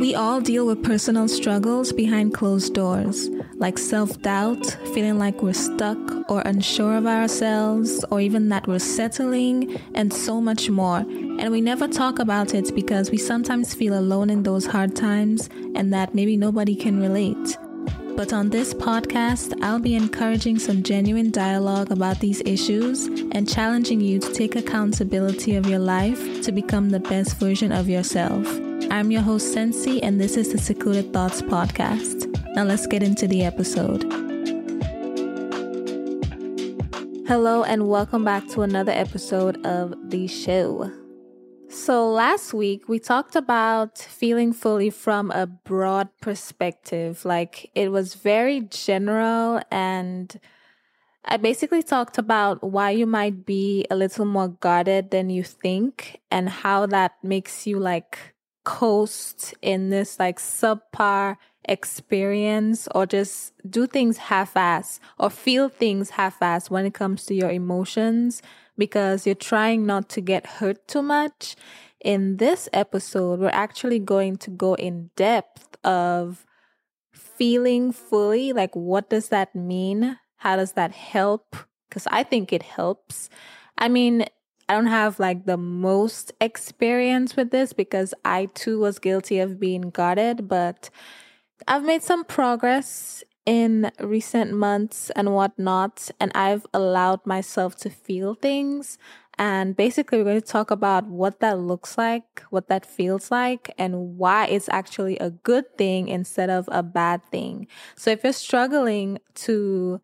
We all deal with personal struggles behind closed doors, like self doubt, feeling like we're stuck or unsure of ourselves, or even that we're settling, and so much more. And we never talk about it because we sometimes feel alone in those hard times and that maybe nobody can relate. But on this podcast, I'll be encouraging some genuine dialogue about these issues and challenging you to take accountability of your life to become the best version of yourself. I'm your host, Sensi, and this is the Secluded Thoughts Podcast. Now let's get into the episode. Hello, and welcome back to another episode of the show. So, last week we talked about feeling fully from a broad perspective. Like, it was very general, and I basically talked about why you might be a little more guarded than you think, and how that makes you like coast in this like subpar experience or just do things half ass or feel things half ass when it comes to your emotions because you're trying not to get hurt too much. In this episode, we're actually going to go in depth of feeling fully. Like, what does that mean? How does that help? Because I think it helps. I mean, I don't have like the most experience with this because I too was guilty of being guarded, but I've made some progress in recent months and whatnot, and I've allowed myself to feel things. And basically, we're going to talk about what that looks like, what that feels like, and why it's actually a good thing instead of a bad thing. So, if you're struggling to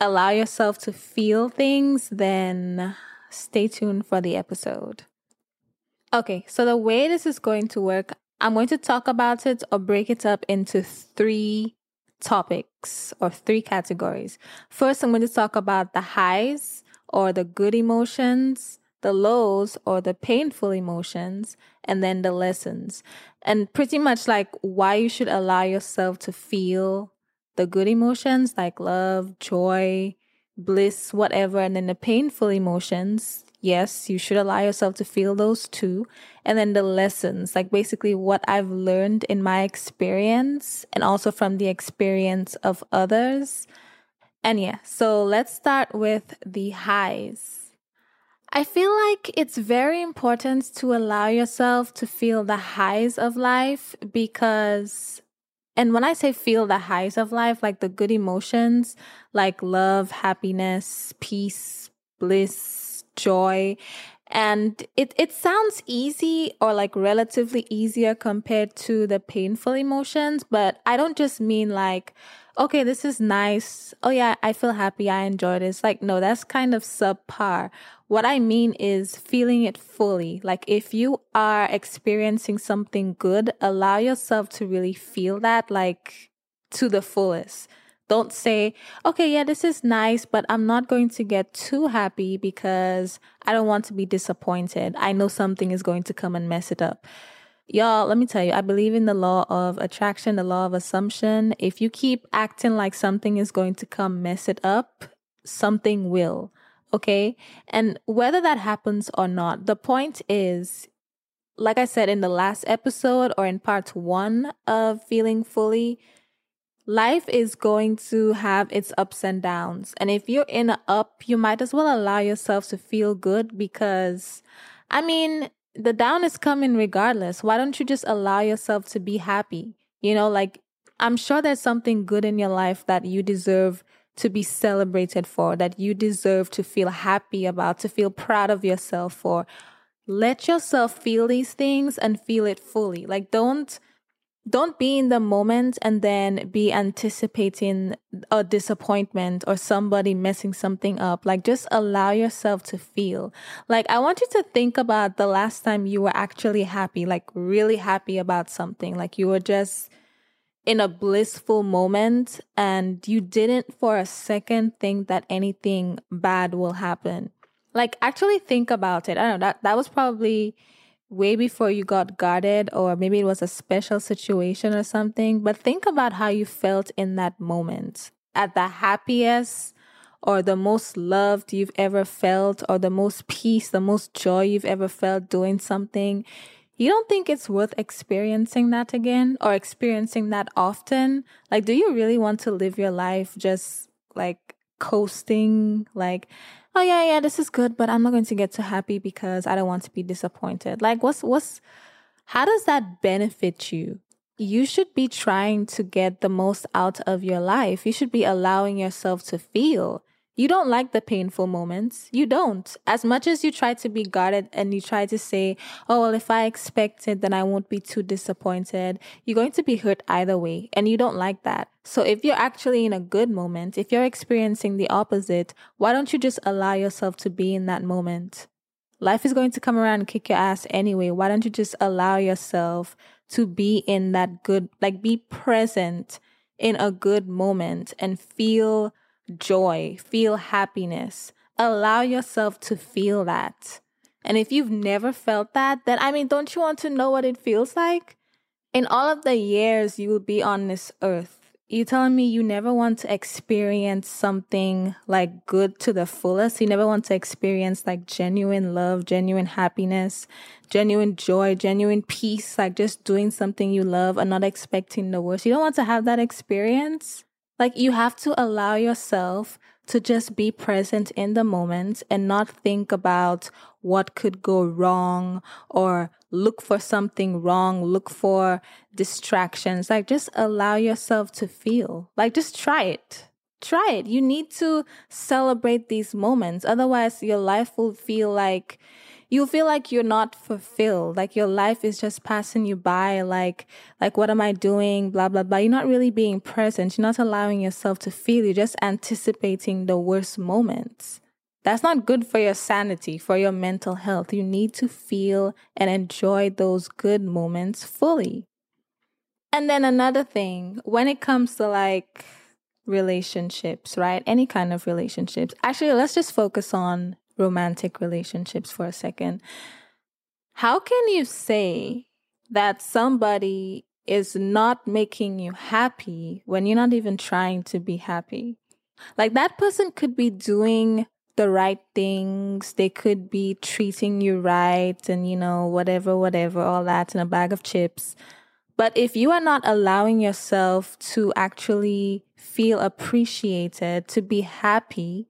allow yourself to feel things, then stay tuned for the episode. Okay, so the way this is going to work, I'm going to talk about it or break it up into three topics or three categories. First, I'm going to talk about the highs or the good emotions, the lows or the painful emotions, and then the lessons. And pretty much like why you should allow yourself to feel the good emotions like love, joy, bliss, whatever, and then the painful emotions. Yes, you should allow yourself to feel those too. And then the lessons, like basically what I've learned in my experience and also from the experience of others. And yeah, so let's start with the highs. I feel like it's very important to allow yourself to feel the highs of life because and when I say feel the highs of life, like the good emotions, like love, happiness, peace, bliss, joy, and it, it sounds easy or like relatively easier compared to the painful emotions, but I don't just mean like, okay, this is nice. Oh yeah, I feel happy. I enjoy this. Like, no, that's kind of subpar. What I mean is feeling it fully. Like if you are experiencing something good, allow yourself to really feel that like to the fullest. Don't say, okay, yeah, this is nice, but I'm not going to get too happy because I don't want to be disappointed. I know something is going to come and mess it up. Y'all, let me tell you, I believe in the law of attraction, the law of assumption. If you keep acting like something is going to come mess it up, something will. Okay. And whether that happens or not, the point is, like I said in the last episode or in part one of Feeling Fully, life is going to have its ups and downs. And if you're in an up, you might as well allow yourself to feel good because, I mean, the down is coming regardless. Why don't you just allow yourself to be happy? You know, like I'm sure there's something good in your life that you deserve to be celebrated for, that you deserve to feel happy about, to feel proud of yourself for. Let yourself feel these things and feel it fully. Like don't don't be in the moment and then be anticipating a disappointment or somebody messing something up. Like just allow yourself to feel. Like I want you to think about the last time you were actually happy, like really happy about something. Like you were just in a blissful moment and you didn't for a second think that anything bad will happen. Like actually think about it. I don't know, that that was probably way before you got guarded, or maybe it was a special situation or something. But think about how you felt in that moment at the happiest or the most loved you've ever felt, or the most peace, the most joy you've ever felt doing something. you don't think it's worth experiencing that again or experiencing that often? Like, do you really want to live your life just like coasting? Like, oh yeah, yeah, this is good, but I'm not going to get too happy because I don't want to be disappointed. Like, what's, what's, how does that benefit you? You should be trying to get the most out of your life. You should be allowing yourself to feel. You don't like the painful moments. You don't. As much as you try to be guarded and you try to say, oh, well, if I expect it, then I won't be too disappointed, you're going to be hurt either way. And you don't like that. So if you're actually in a good moment, if you're experiencing the opposite, why don't you just allow yourself to be in that moment? Life is going to come around and kick your ass anyway. Why don't you just allow yourself to be in that good, like be present in a good moment and feel joy, feel happiness. Allow yourself to feel that. And if you've never felt that, then I mean, don't you want to know what it feels like? In all of the years you will be on this earth, you telling me you never want to experience something like good to the fullest? You never want to experience like genuine love, genuine happiness, genuine joy, genuine peace, like just doing something you love and not expecting the worst. You don't want to have that experience? Like you have to allow yourself to just be present in the moment and not think about what could go wrong or look for something wrong, look for distractions. Like just allow yourself to feel. Like just try it. Try it. You need to celebrate these moments. Otherwise, your life will feel like you feel like you're not fulfilled like your life is just passing you by like like what am i doing blah blah blah. You're not really being present. You're not allowing yourself to feel. You're just anticipating the worst moments. That's not good for your sanity for your mental health. You need to feel and enjoy those good moments fully. And then another thing when it comes to like relationships right? Any kind of relationships. Actually let's just focus on romantic relationships for a second. How can you say that somebody is not making you happy when you're not even trying to be happy? Like that person could be doing the right things. They could be treating you right and, you know, whatever, whatever, all that in a bag of chips. But if you are not allowing yourself to actually feel appreciated, to be happy,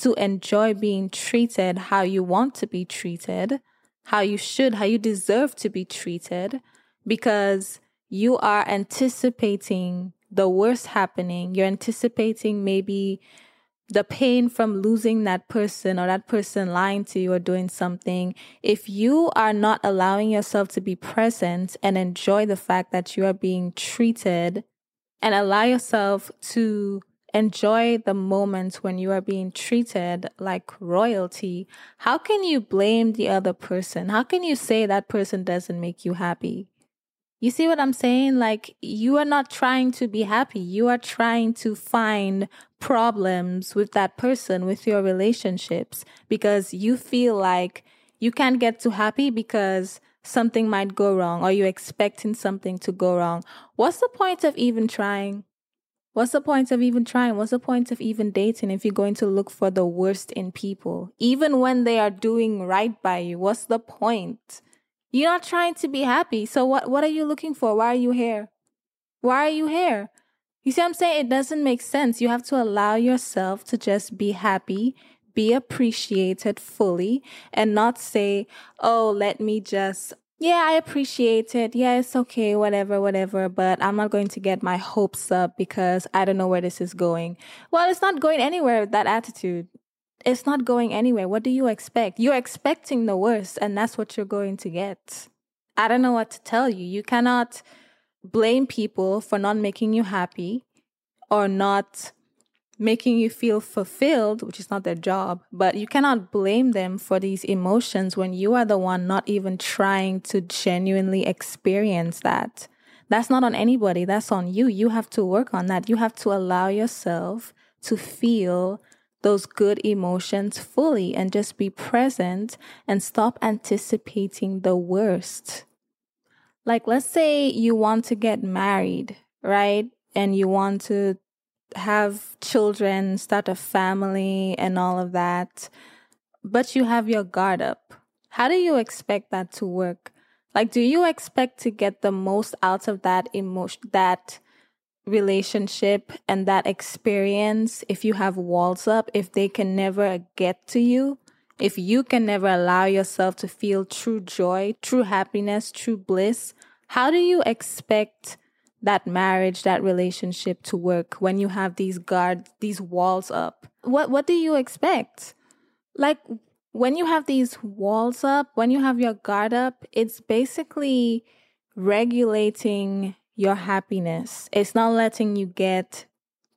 to enjoy being treated how you want to be treated, how you should, how you deserve to be treated, because you are anticipating the worst happening. You're anticipating maybe the pain from losing that person or that person lying to you or doing something. If you are not allowing yourself to be present and enjoy the fact that you are being treated and allow yourself to enjoy the moment when you are being treated like royalty, how can you blame the other person? How can you say that person doesn't make you happy? You see what I'm saying? Like, you are not trying to be happy. You are trying to find problems with that person, with your relationships, because you feel like you can't get too happy because something might go wrong or you're expecting something to go wrong. What's the point of even trying? What's the point of even trying? What's the point of even dating if you're going to look for the worst in people? Even when they are doing right by you, what's the point? You're not trying to be happy. So what what are you looking for? Why are you here? Why are you here? You see I'm saying? It doesn't make sense. You have to allow yourself to just be happy, be appreciated fully, and not say, oh, let me just yeah, I appreciate it. Yeah, it's okay, whatever, whatever, but I'm not going to get my hopes up because I don't know where this is going. Well, it's not going anywhere with that attitude. It's not going anywhere. What do you expect? You're expecting the worst, and that's what you're going to get. I don't know what to tell you. You cannot blame people for not making you happy or not making you feel fulfilled, which is not their job, but you cannot blame them for these emotions when you are the one not even trying to genuinely experience that. That's not on anybody, that's on you. You have to work on that. You have to allow yourself to feel those good emotions fully and just be present and stop anticipating the worst. Like, let's say you want to get married, right? And you want to have children, start a family, and all of that, but you have your guard up. How do you expect that to work? Like, do you expect to get the most out of that emotion, that relationship and that experience if you have walls up, if they can never get to you? If you can never allow yourself to feel true joy, true happiness, true bliss, how do you expect that marriage, that relationship to work when you have these guards, these walls up? What what do you expect? Like when you have these walls up, when you have your guard up, it's basically regulating your happiness. It's not letting you get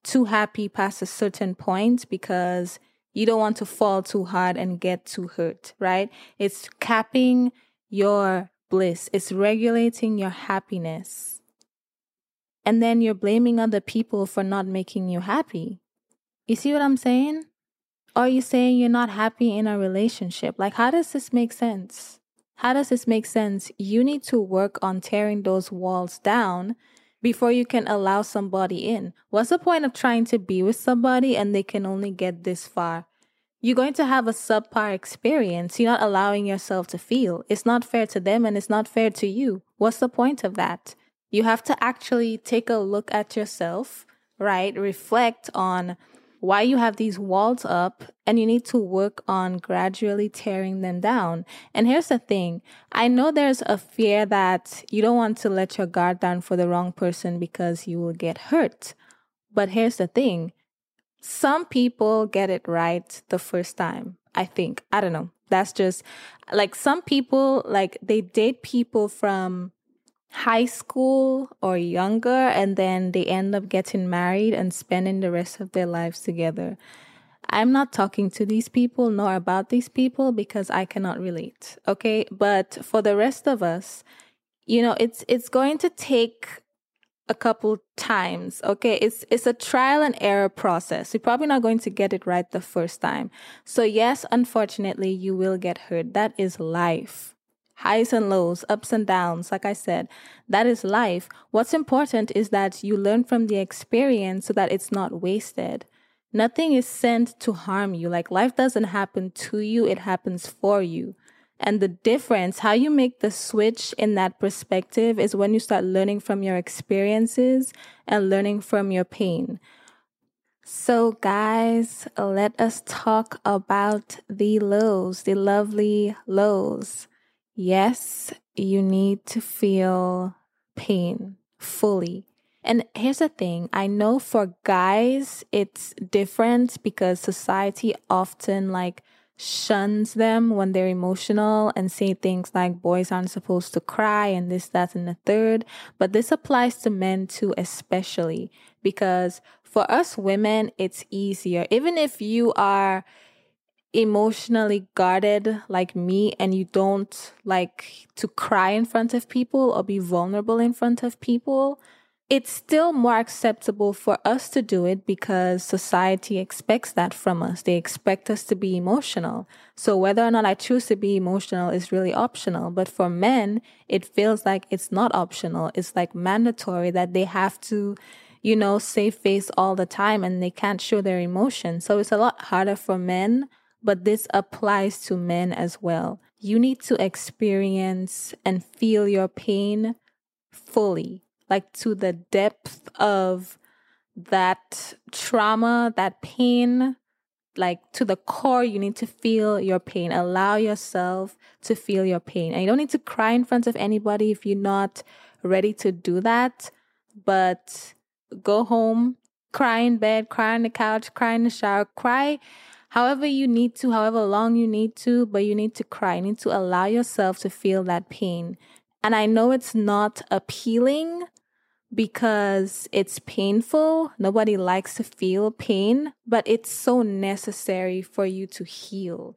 too happy past a certain point because you don't want to fall too hard and get too hurt, right? It's capping your bliss. It's regulating your happiness. And then you're blaming other people for not making you happy. You see what I'm saying? Are you saying you're not happy in a relationship? Like, how does this make sense? How does this make sense? You need to work on tearing those walls down before you can allow somebody in. What's the point of trying to be with somebody and they can only get this far? You're going to have a subpar experience. You're not allowing yourself to feel. It's not fair to them and it's not fair to you. What's the point of that? You have to actually take a look at yourself, right? Reflect on why you have these walls up and you need to work on gradually tearing them down. And here's the thing. I know there's a fear that you don't want to let your guard down for the wrong person because you will get hurt. But here's the thing. Some people get it right the first time. I think. I don't know. That's just like some people, like they date people from high school or younger and then they end up getting married and spending the rest of their lives together. I'm not talking to these people nor about these people because I cannot relate. Okay. But for the rest of us, you know, it's, it's going to take a couple times. Okay. It's, it's a trial and error process. You're probably not going to get it right the first time. So yes, unfortunately, you will get hurt. That is life highs and lows, ups and downs. Like I said, that is life. What's important is that you learn from the experience so that it's not wasted. Nothing is sent to harm you. Like life doesn't happen to you, it happens for you. And the difference, how you make the switch in that perspective is when you start learning from your experiences and learning from your pain. So, guys, let us talk about the lows, the lovely lows. Yes, you need to feel pain fully. And here's the thing I know for guys, it's different because society often like shuns them when they're emotional and say things like boys aren't supposed to cry and this, that, and the third. But this applies to men too, especially because for us women, it's easier. Even if you are emotionally guarded like me and you don't like to cry in front of people or be vulnerable in front of people, it's still more acceptable for us to do it because society expects that from us. They expect us to be emotional. So whether or not I choose to be emotional is really optional. But for men, it feels like it's not optional. It's like mandatory that they have to you know, save face all the time and they can't show their emotion. So it's a lot harder for men but this applies to men as well. You need to experience and feel your pain fully, like to the depth of that trauma, that pain, like to the core, you need to feel your pain. Allow yourself to feel your pain. And you don't need to cry in front of anybody if you're not ready to do that. But go home, cry in bed, cry on the couch, cry in the shower, cry however you need to, however long you need to, but you need to cry. You need to allow yourself to feel that pain. And I know it's not appealing because it's painful. Nobody likes to feel pain, but it's so necessary for you to heal.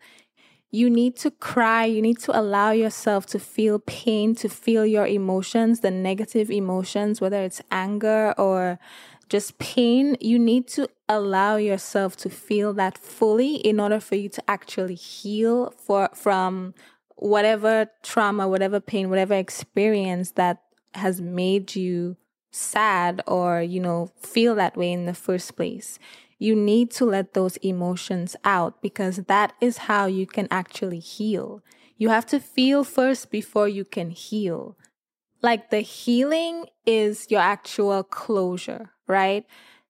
You need to cry. You need to allow yourself to feel pain, to feel your emotions, the negative emotions, whether it's anger or just pain, you need to allow yourself to feel that fully in order for you to actually heal for from whatever trauma, whatever pain, whatever experience that has made you sad or, you know, feel that way in the first place. You need to let those emotions out because that is how you can actually heal. You have to feel first before you can heal. Like the healing is your actual closure, right?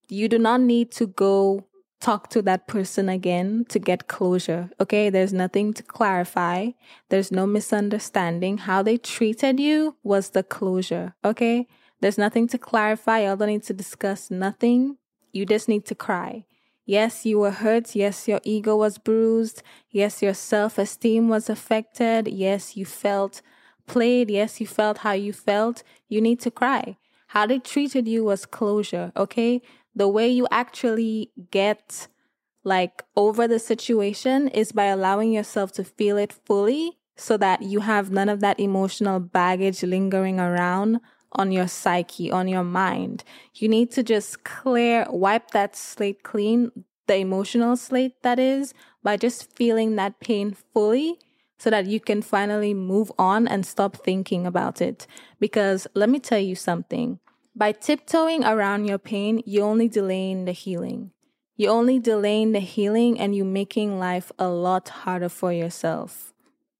You do not need to go talk to that person again to get closure. Okay. There's nothing to clarify. There's no misunderstanding. How they treated you was the closure. Okay. There's nothing to clarify. Y'all don't need to discuss nothing. You just need to cry. Yes, you were hurt. Yes, your ego was bruised. Yes, your self esteem was affected. Yes, you felt played. Yes, you felt how you felt. You need to cry. How they treated you was closure. Okay the way you actually get like over the situation is by allowing yourself to feel it fully so that you have none of that emotional baggage lingering around on your psyche, on your mind. You need to just clear, wipe that slate clean, the emotional slate that is, by just feeling that pain fully so that you can finally move on and stop thinking about it. Because let me tell you something by tiptoeing around your pain, you're only delaying the healing. You're only delaying the healing and you're making life a lot harder for yourself.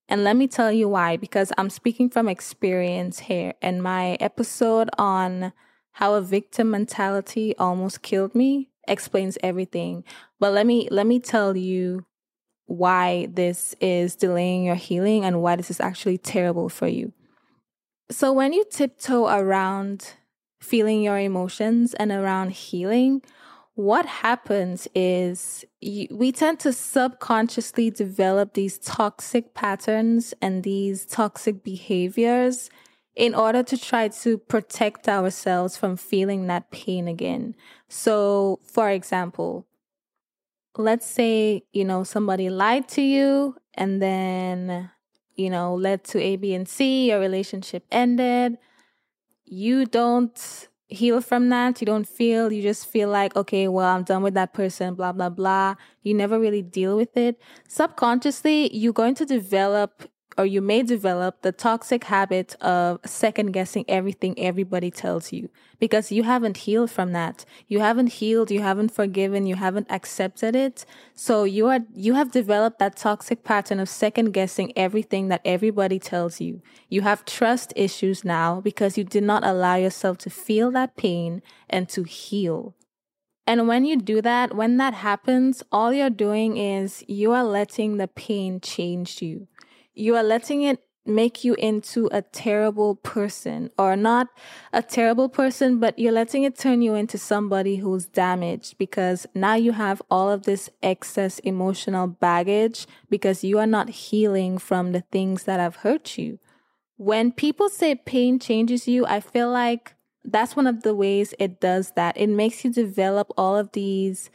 And let me tell you why, because I'm speaking from experience here. And my episode on how a victim mentality almost killed me explains everything. But let me, let me tell you why this is delaying your healing and why this is actually terrible for you. So when you tiptoe around feeling your emotions and around healing, what happens is you, we tend to subconsciously develop these toxic patterns and these toxic behaviors in order to try to protect ourselves from feeling that pain again. So, for example, let's say, you know, somebody lied to you and then, you know, led to A, B, and C, your relationship ended you don't heal from that. You don't feel, you just feel like, okay, well, I'm done with that person, blah, blah, blah. You never really deal with it. Subconsciously, you're going to develop or you may develop the toxic habit of second guessing everything everybody tells you because you haven't healed from that. You haven't healed, you haven't forgiven, you haven't accepted it. So you are, you have developed that toxic pattern of second guessing everything that everybody tells you. You have trust issues now because you did not allow yourself to feel that pain and to heal. And when you do that, when that happens, all you're doing is you are letting the pain change you you are letting it make you into a terrible person or not a terrible person, but you're letting it turn you into somebody who's damaged because now you have all of this excess emotional baggage because you are not healing from the things that have hurt you. When people say pain changes you, I feel like that's one of the ways it does that. It makes you develop all of these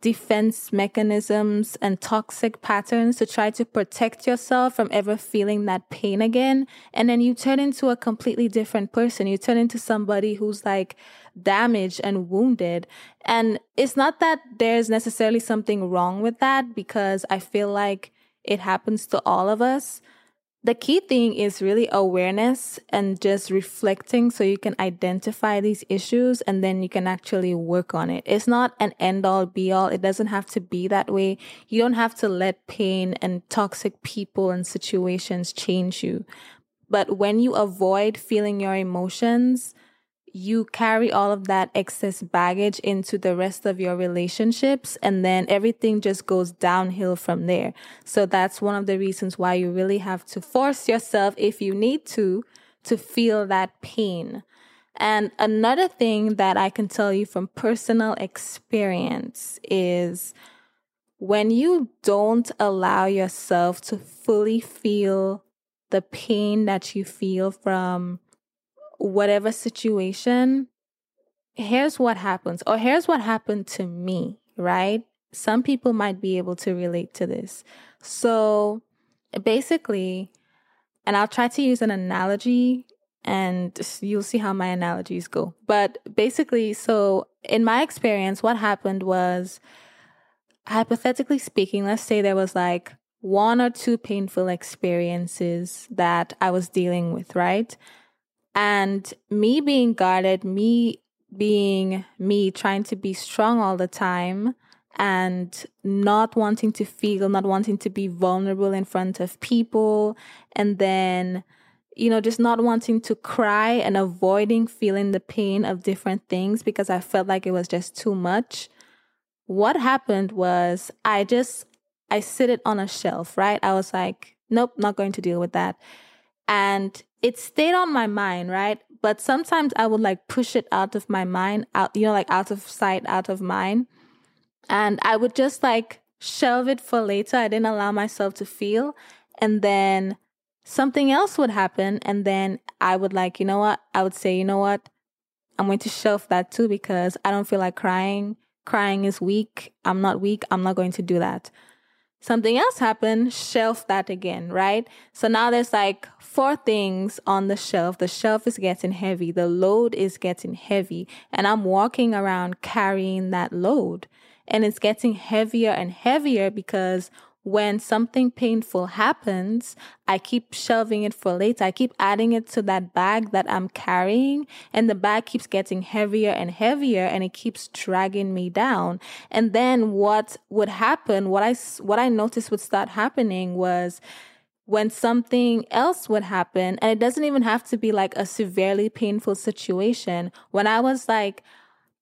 defense mechanisms and toxic patterns to try to protect yourself from ever feeling that pain again. And then you turn into a completely different person. You turn into somebody who's like damaged and wounded. And it's not that there's necessarily something wrong with that because I feel like it happens to all of us. The key thing is really awareness and just reflecting so you can identify these issues and then you can actually work on it. It's not an end all be all. It doesn't have to be that way. You don't have to let pain and toxic people and situations change you. But when you avoid feeling your emotions, you carry all of that excess baggage into the rest of your relationships and then everything just goes downhill from there. So that's one of the reasons why you really have to force yourself if you need to to feel that pain. And another thing that I can tell you from personal experience is when you don't allow yourself to fully feel the pain that you feel from whatever situation, here's what happens, or here's what happened to me, right? Some people might be able to relate to this. So basically, and I'll try to use an analogy and you'll see how my analogies go. But basically, so in my experience, what happened was, hypothetically speaking, let's say there was like one or two painful experiences that I was dealing with, right? And me being guarded, me being me, trying to be strong all the time, and not wanting to feel, not wanting to be vulnerable in front of people, and then, you know, just not wanting to cry and avoiding feeling the pain of different things because I felt like it was just too much. What happened was I just, I sit it on a shelf, right? I was like, nope, not going to deal with that. And it stayed on my mind, right? But sometimes I would like push it out of my mind, out, you know, like out of sight, out of mind. And I would just like shelve it for later. I didn't allow myself to feel. And then something else would happen. And then I would like, you know what? I would say, you know what? I'm going to shelve that too because I don't feel like crying. Crying is weak. I'm not weak. I'm not going to do that. Something else happened, shelf that again, right? So now there's like four things on the shelf. The shelf is getting heavy. The load is getting heavy. And I'm walking around carrying that load and it's getting heavier and heavier because when something painful happens, I keep shelving it for later. I keep adding it to that bag that I'm carrying and the bag keeps getting heavier and heavier and it keeps dragging me down. And then what would happen, what I, what I noticed would start happening was when something else would happen and it doesn't even have to be like a severely painful situation. When I was like,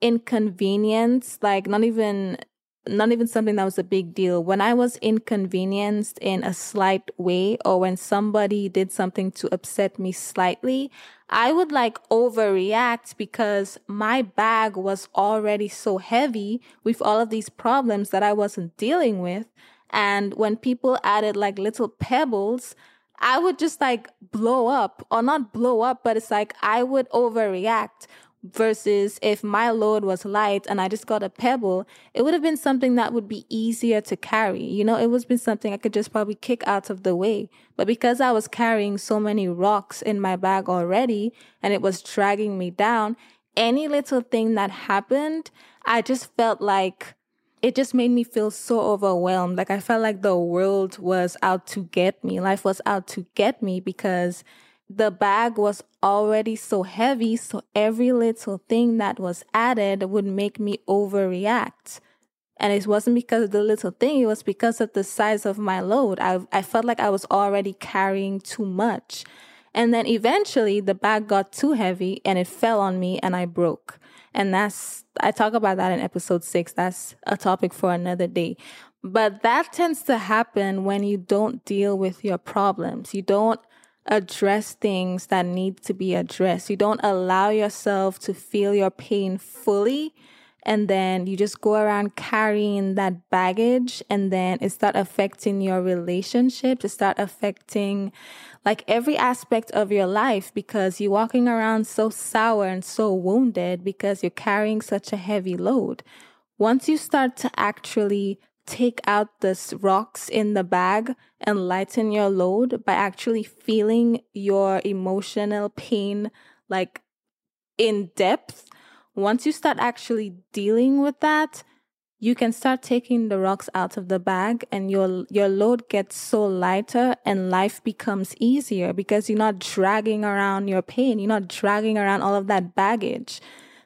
inconvenienced, like not even not even something that was a big deal. When I was inconvenienced in a slight way or when somebody did something to upset me slightly, I would like overreact because my bag was already so heavy with all of these problems that I wasn't dealing with. And when people added like little pebbles, I would just like blow up or not blow up, but it's like I would overreact versus if my load was light and I just got a pebble, it would have been something that would be easier to carry. You know, it would have been something I could just probably kick out of the way. But because I was carrying so many rocks in my bag already and it was dragging me down, any little thing that happened, I just felt like it just made me feel so overwhelmed. Like I felt like the world was out to get me. Life was out to get me because the bag was already so heavy, so every little thing that was added would make me overreact. And it wasn't because of the little thing, it was because of the size of my load. I, I felt like I was already carrying too much. And then eventually the bag got too heavy and it fell on me and I broke. And that's, I talk about that in episode six. That's a topic for another day. But that tends to happen when you don't deal with your problems. You don't address things that need to be addressed. You don't allow yourself to feel your pain fully. And then you just go around carrying that baggage and then it start affecting your relationships. It start affecting like every aspect of your life because you're walking around so sour and so wounded because you're carrying such a heavy load. Once you start to actually take out the rocks in the bag and lighten your load by actually feeling your emotional pain like in depth. Once you start actually dealing with that, you can start taking the rocks out of the bag and your your load gets so lighter and life becomes easier because you're not dragging around your pain, you're not dragging around all of that baggage.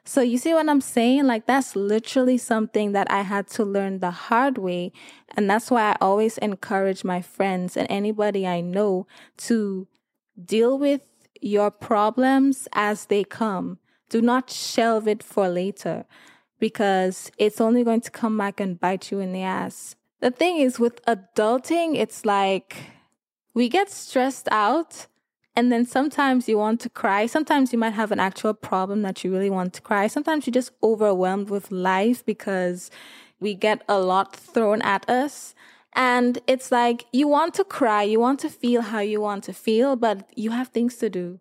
So you see what I'm saying? Like that's literally something that I had to learn the hard way. And that's why I always encourage my friends and anybody I know to deal with your problems as they come. Do not shelve it for later because it's only going to come back and bite you in the ass. The thing is with adulting, it's like we get stressed out and then sometimes you want to cry. Sometimes you might have an actual problem that you really want to cry. Sometimes you're just overwhelmed with life because we get a lot thrown at us. And it's like you want to cry, you want to feel how you want to feel, but you have things to do.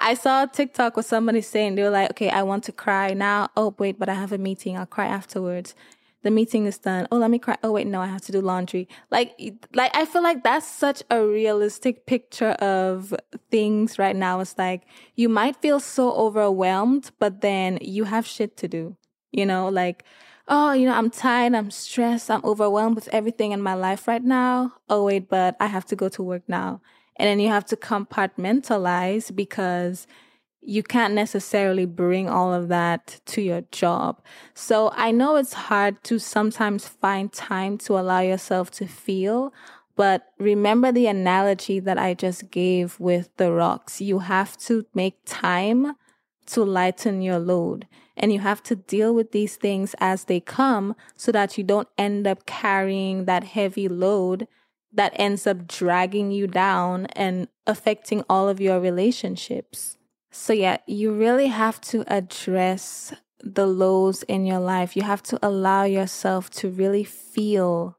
I saw a TikTok with somebody saying they were like, okay, I want to cry now. Oh, wait, but I have a meeting. I'll cry afterwards the meeting is done. Oh, let me cry. Oh, wait, no, I have to do laundry. Like, like I feel like that's such a realistic picture of things right now. It's like you might feel so overwhelmed, but then you have shit to do. You know, like, oh, you know, I'm tired, I'm stressed, I'm overwhelmed with everything in my life right now. Oh, wait, but I have to go to work now. And then you have to compartmentalize because you can't necessarily bring all of that to your job. So I know it's hard to sometimes find time to allow yourself to feel, but remember the analogy that I just gave with the rocks. You have to make time to lighten your load and you have to deal with these things as they come so that you don't end up carrying that heavy load that ends up dragging you down and affecting all of your relationships. So, yeah, you really have to address the lows in your life. You have to allow yourself to really feel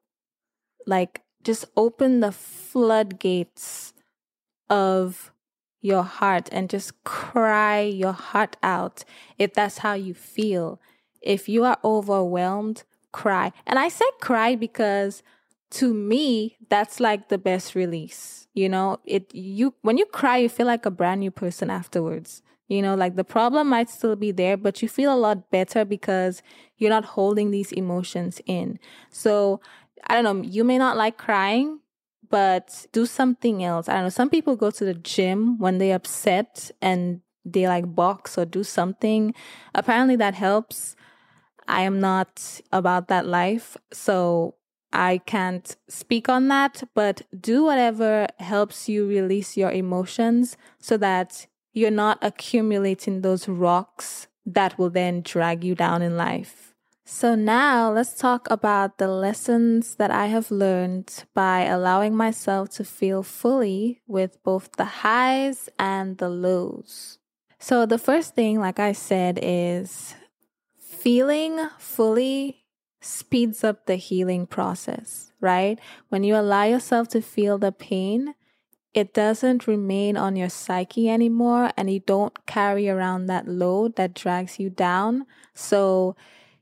like just open the floodgates of your heart and just cry your heart out if that's how you feel. If you are overwhelmed, cry. And I say cry because to me, that's like the best release you know it you when you cry you feel like a brand new person afterwards. You know like the problem might still be there but you feel a lot better because you're not holding these emotions in. So i don't know you may not like crying but do something else. I don't know some people go to the gym when they're upset and they like box or do something. Apparently that helps. I am not about that life so I can't speak on that, but do whatever helps you release your emotions so that you're not accumulating those rocks that will then drag you down in life. So, now let's talk about the lessons that I have learned by allowing myself to feel fully with both the highs and the lows. So, the first thing, like I said, is feeling fully speeds up the healing process, right? When you allow yourself to feel the pain, it doesn't remain on your psyche anymore and you don't carry around that load that drags you down. So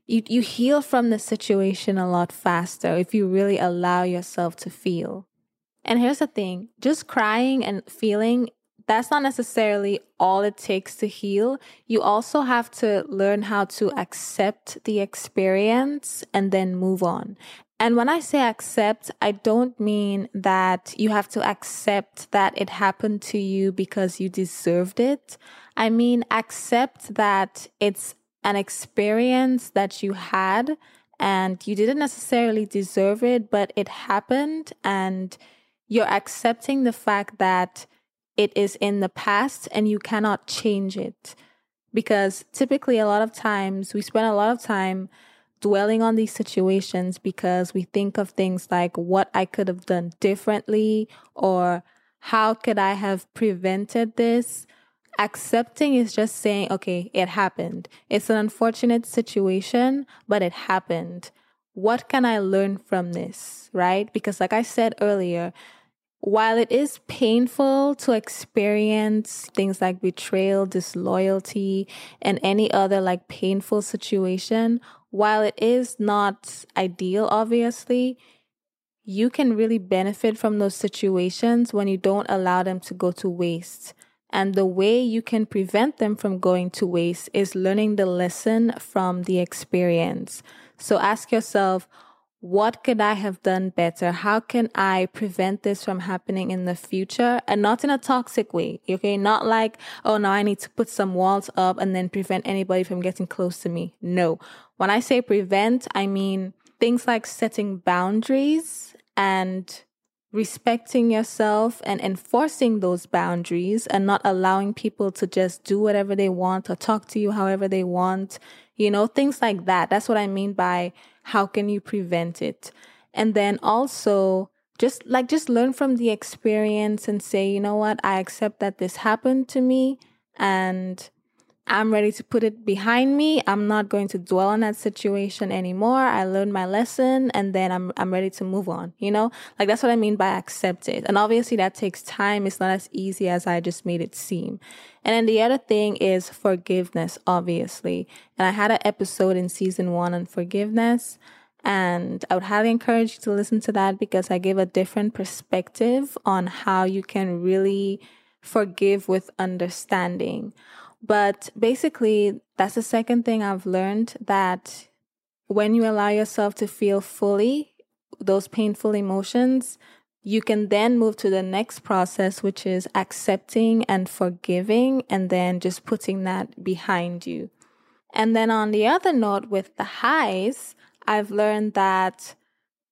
you, you heal from the situation a lot faster if you really allow yourself to feel. And here's the thing just crying and feeling that's not necessarily all it takes to heal. You also have to learn how to accept the experience and then move on. And when I say accept, I don't mean that you have to accept that it happened to you because you deserved it. I mean, accept that it's an experience that you had and you didn't necessarily deserve it, but it happened and you're accepting the fact that it is in the past and you cannot change it. Because typically, a lot of times, we spend a lot of time dwelling on these situations because we think of things like what I could have done differently or how could I have prevented this. Accepting is just saying, okay, it happened. It's an unfortunate situation, but it happened. What can I learn from this? Right? Because, like I said earlier, while it is painful to experience things like betrayal, disloyalty, and any other like painful situation, while it is not ideal, obviously, you can really benefit from those situations when you don't allow them to go to waste. And the way you can prevent them from going to waste is learning the lesson from the experience. So ask yourself, what could I have done better? How can I prevent this from happening in the future? And not in a toxic way, okay? Not like, oh, now I need to put some walls up and then prevent anybody from getting close to me. No. When I say prevent, I mean things like setting boundaries and respecting yourself and enforcing those boundaries and not allowing people to just do whatever they want or talk to you however they want. You know, things like that. That's what I mean by how can you prevent it? And then also just like just learn from the experience and say, you know what, I accept that this happened to me and I'm ready to put it behind me. I'm not going to dwell on that situation anymore. I learned my lesson and then I'm I'm ready to move on, you know? Like that's what I mean by accept it. And obviously that takes time. It's not as easy as I just made it seem. And then the other thing is forgiveness, obviously. And I had an episode in season 1 on forgiveness. And I would highly encourage you to listen to that because I give a different perspective on how you can really forgive with understanding. But basically, that's the second thing I've learned that when you allow yourself to feel fully those painful emotions, you can then move to the next process, which is accepting and forgiving, and then just putting that behind you. And then on the other note, with the highs, I've learned that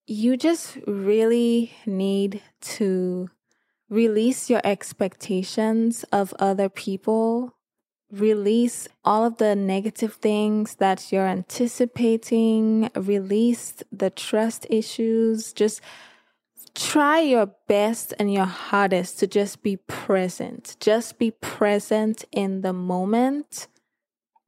you just really need to release your expectations of other people, release all of the negative things that you're anticipating, release the trust issues, just try your best and your hardest to just be present. Just be present in the moment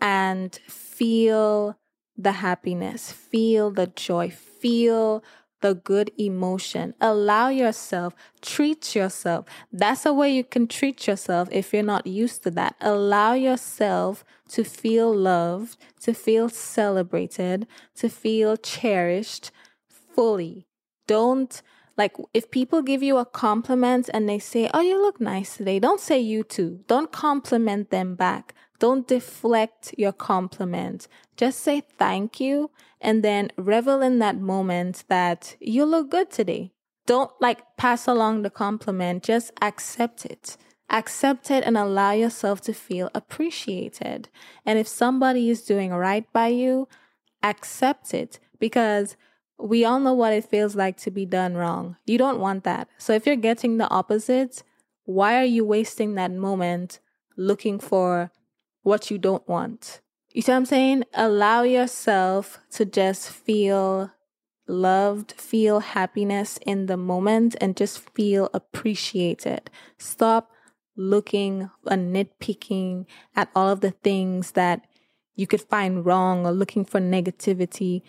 and feel the happiness, feel the joy, feel the good emotion. Allow yourself, treat yourself. That's a way you can treat yourself if you're not used to that. Allow yourself to feel loved, to feel celebrated, to feel cherished fully. Don't like if people give you a compliment and they say, Oh, you look nice today, don't say you too. Don't compliment them back. Don't deflect your compliment. Just say thank you and then revel in that moment that you look good today. Don't like pass along the compliment, just accept it. Accept it and allow yourself to feel appreciated. And if somebody is doing right by you, accept it because we all know what it feels like to be done wrong. You don't want that. So if you're getting the opposite, why are you wasting that moment looking for what you don't want? You see what I'm saying? Allow yourself to just feel loved, feel happiness in the moment, and just feel appreciated. Stop looking and nitpicking at all of the things that you could find wrong or looking for negativity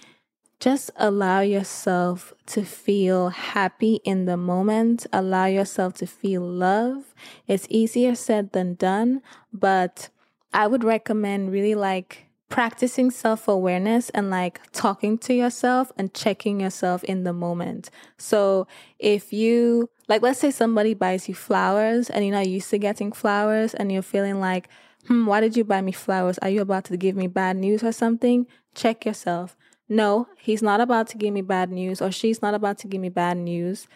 just allow yourself to feel happy in the moment. Allow yourself to feel love. It's easier said than done, but I would recommend really like practicing self awareness and like talking to yourself and checking yourself in the moment. So if you, like, let's say somebody buys you flowers and you're not used to getting flowers and you're feeling like, hmm, why did you buy me flowers? Are you about to give me bad news or something? Check yourself. No, he's not about to give me bad news or she's not about to give me bad news.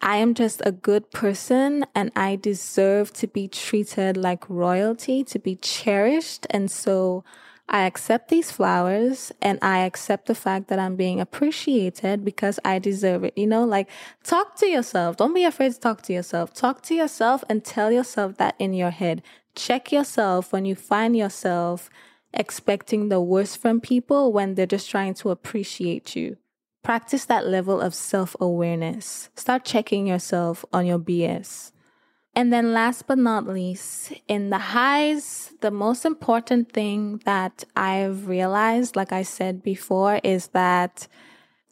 I am just a good person and I deserve to be treated like royalty, to be cherished. And so I accept these flowers and I accept the fact that I'm being appreciated because I deserve it. You know, like talk to yourself. Don't be afraid to talk to yourself. Talk to yourself and tell yourself that in your head. Check yourself when you find yourself expecting the worst from people when they're just trying to appreciate you. Practice that level of self awareness. Start checking yourself on your BS. And then, last but not least, in the highs, the most important thing that I've realized, like I said before, is that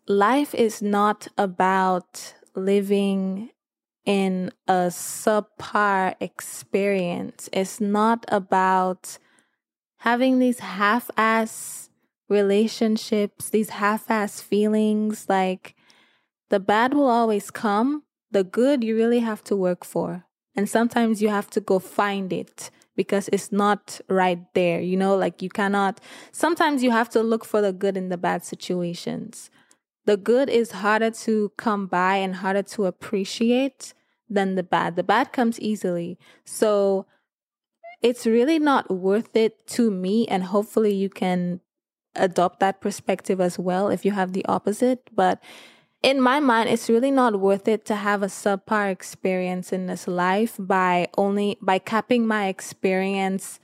life is not about living in a subpar experience. It's not about having these half ass relationships, these half ass feelings. Like the bad will always come, the good you really have to work for. And sometimes you have to go find it because it's not right there. You know, like you cannot, sometimes you have to look for the good in the bad situations. The good is harder to come by and harder to appreciate than the bad. The bad comes easily. So it's really not worth it to me. And hopefully you can adopt that perspective as well if you have the opposite. But in my mind, it's really not worth it to have a subpar experience in this life by only by capping my experience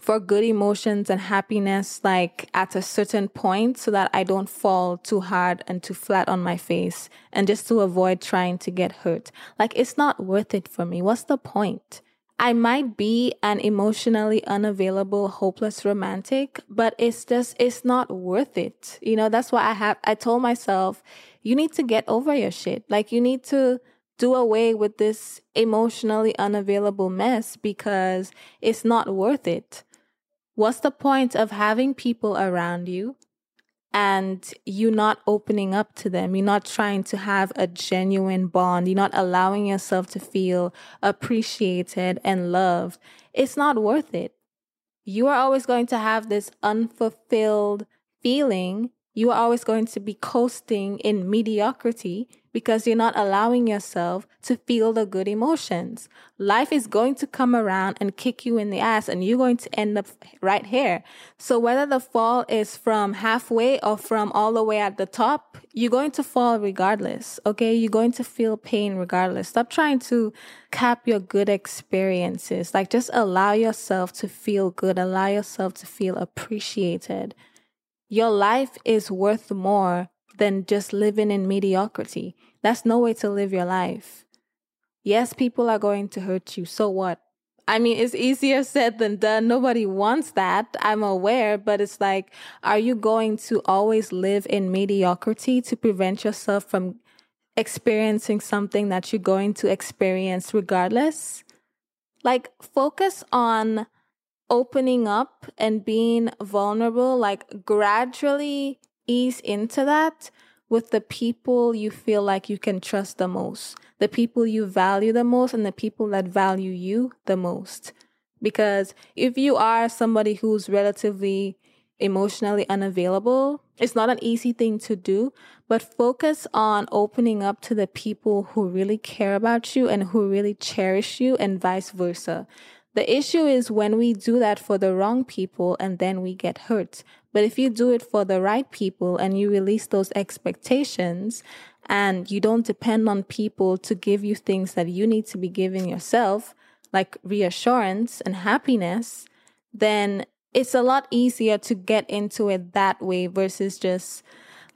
for good emotions and happiness like at a certain point so that I don't fall too hard and too flat on my face and just to avoid trying to get hurt. Like it's not worth it for me. What's the point? I might be an emotionally unavailable, hopeless romantic, but it's just, it's not worth it. You know, that's why I have, I told myself, you need to get over your shit. Like you need to do away with this emotionally unavailable mess because it's not worth it. What's the point of having people around you and you're not opening up to them. You're not trying to have a genuine bond. You're not allowing yourself to feel appreciated and loved. It's not worth it. You are always going to have this unfulfilled feeling. You are always going to be coasting in mediocrity because you're not allowing yourself to feel the good emotions. Life is going to come around and kick you in the ass and you're going to end up right here. So whether the fall is from halfway or from all the way at the top, you're going to fall regardless. Okay. You're going to feel pain regardless. Stop trying to cap your good experiences. Like just allow yourself to feel good. Allow yourself to feel appreciated. Your life is worth more than just living in mediocrity. That's no way to live your life. Yes, people are going to hurt you. So what? I mean, it's easier said than done. Nobody wants that. I'm aware, but it's like, are you going to always live in mediocrity to prevent yourself from experiencing something that you're going to experience regardless? Like, focus on opening up and being vulnerable, like gradually ease into that with the people you feel like you can trust the most, the people you value the most, and the people that value you the most. Because if you are somebody who's relatively emotionally unavailable, it's not an easy thing to do, but focus on opening up to the people who really care about you and who really cherish you and vice versa. The issue is when we do that for the wrong people and then we get hurt. But if you do it for the right people and you release those expectations and you don't depend on people to give you things that you need to be giving yourself, like reassurance and happiness, then it's a lot easier to get into it that way versus just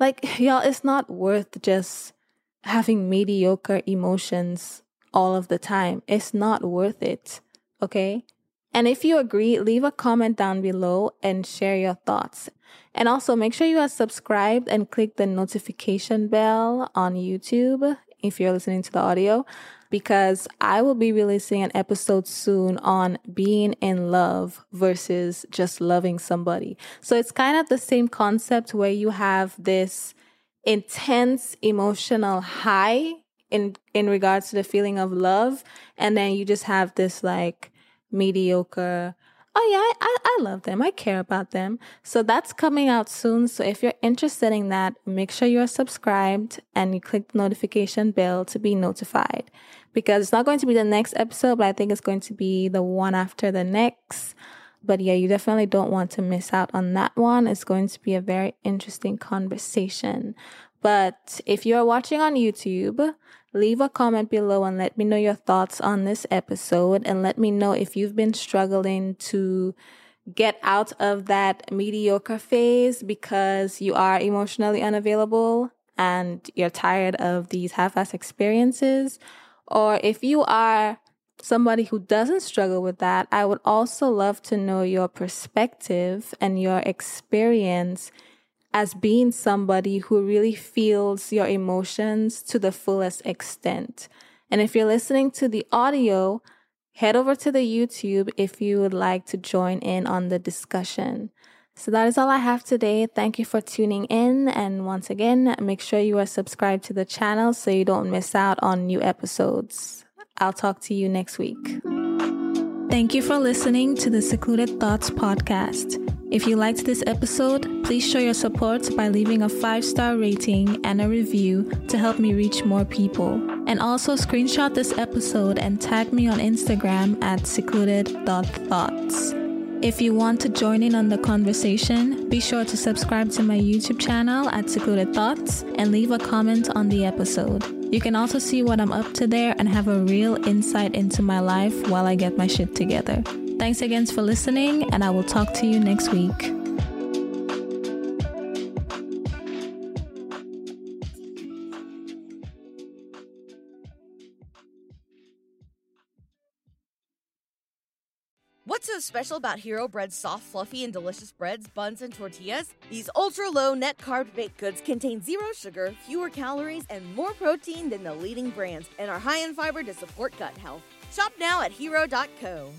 like, y'all, it's not worth just having mediocre emotions all of the time. It's not worth it. Okay. And if you agree, leave a comment down below and share your thoughts. And also make sure you are subscribed and click the notification bell on YouTube if you're listening to the audio, because I will be releasing an episode soon on being in love versus just loving somebody. So it's kind of the same concept where you have this intense emotional high in in regards to the feeling of love and then you just have this like mediocre. Oh yeah, I, I love them. I care about them. So that's coming out soon. So if you're interested in that, make sure you're subscribed and you click the notification bell to be notified. Because it's not going to be the next episode, but I think it's going to be the one after the next. But yeah, you definitely don't want to miss out on that one. It's going to be a very interesting conversation. But if you're watching on YouTube, leave a comment below and let me know your thoughts on this episode and let me know if you've been struggling to get out of that mediocre phase because you are emotionally unavailable and you're tired of these half-ass experiences. Or if you are somebody who doesn't struggle with that, I would also love to know your perspective and your experience as being somebody who really feels your emotions to the fullest extent. And if you're listening to the audio, head over to the YouTube if you would like to join in on the discussion. So that is all I have today. Thank you for tuning in. And once again, make sure you are subscribed to the channel so you don't miss out on new episodes. I'll talk to you next week. Thank you for listening to the Secluded Thoughts podcast. If you liked this episode, please show your support by leaving a five star rating and a review to help me reach more people. And also screenshot this episode and tag me on Instagram at secluded.thoughts. If you want to join in on the conversation, be sure to subscribe to my YouTube channel at Secluded Thoughts and leave a comment on the episode. You can also see what I'm up to there and have a real insight into my life while I get my shit together. Thanks again for listening, and I will talk to you next week. What's so special about Hero Bread's soft, fluffy, and delicious breads, buns, and tortillas? These ultra low net carb baked goods contain zero sugar, fewer calories, and more protein than the leading brands, and are high in fiber to support gut health. Shop now at hero.co.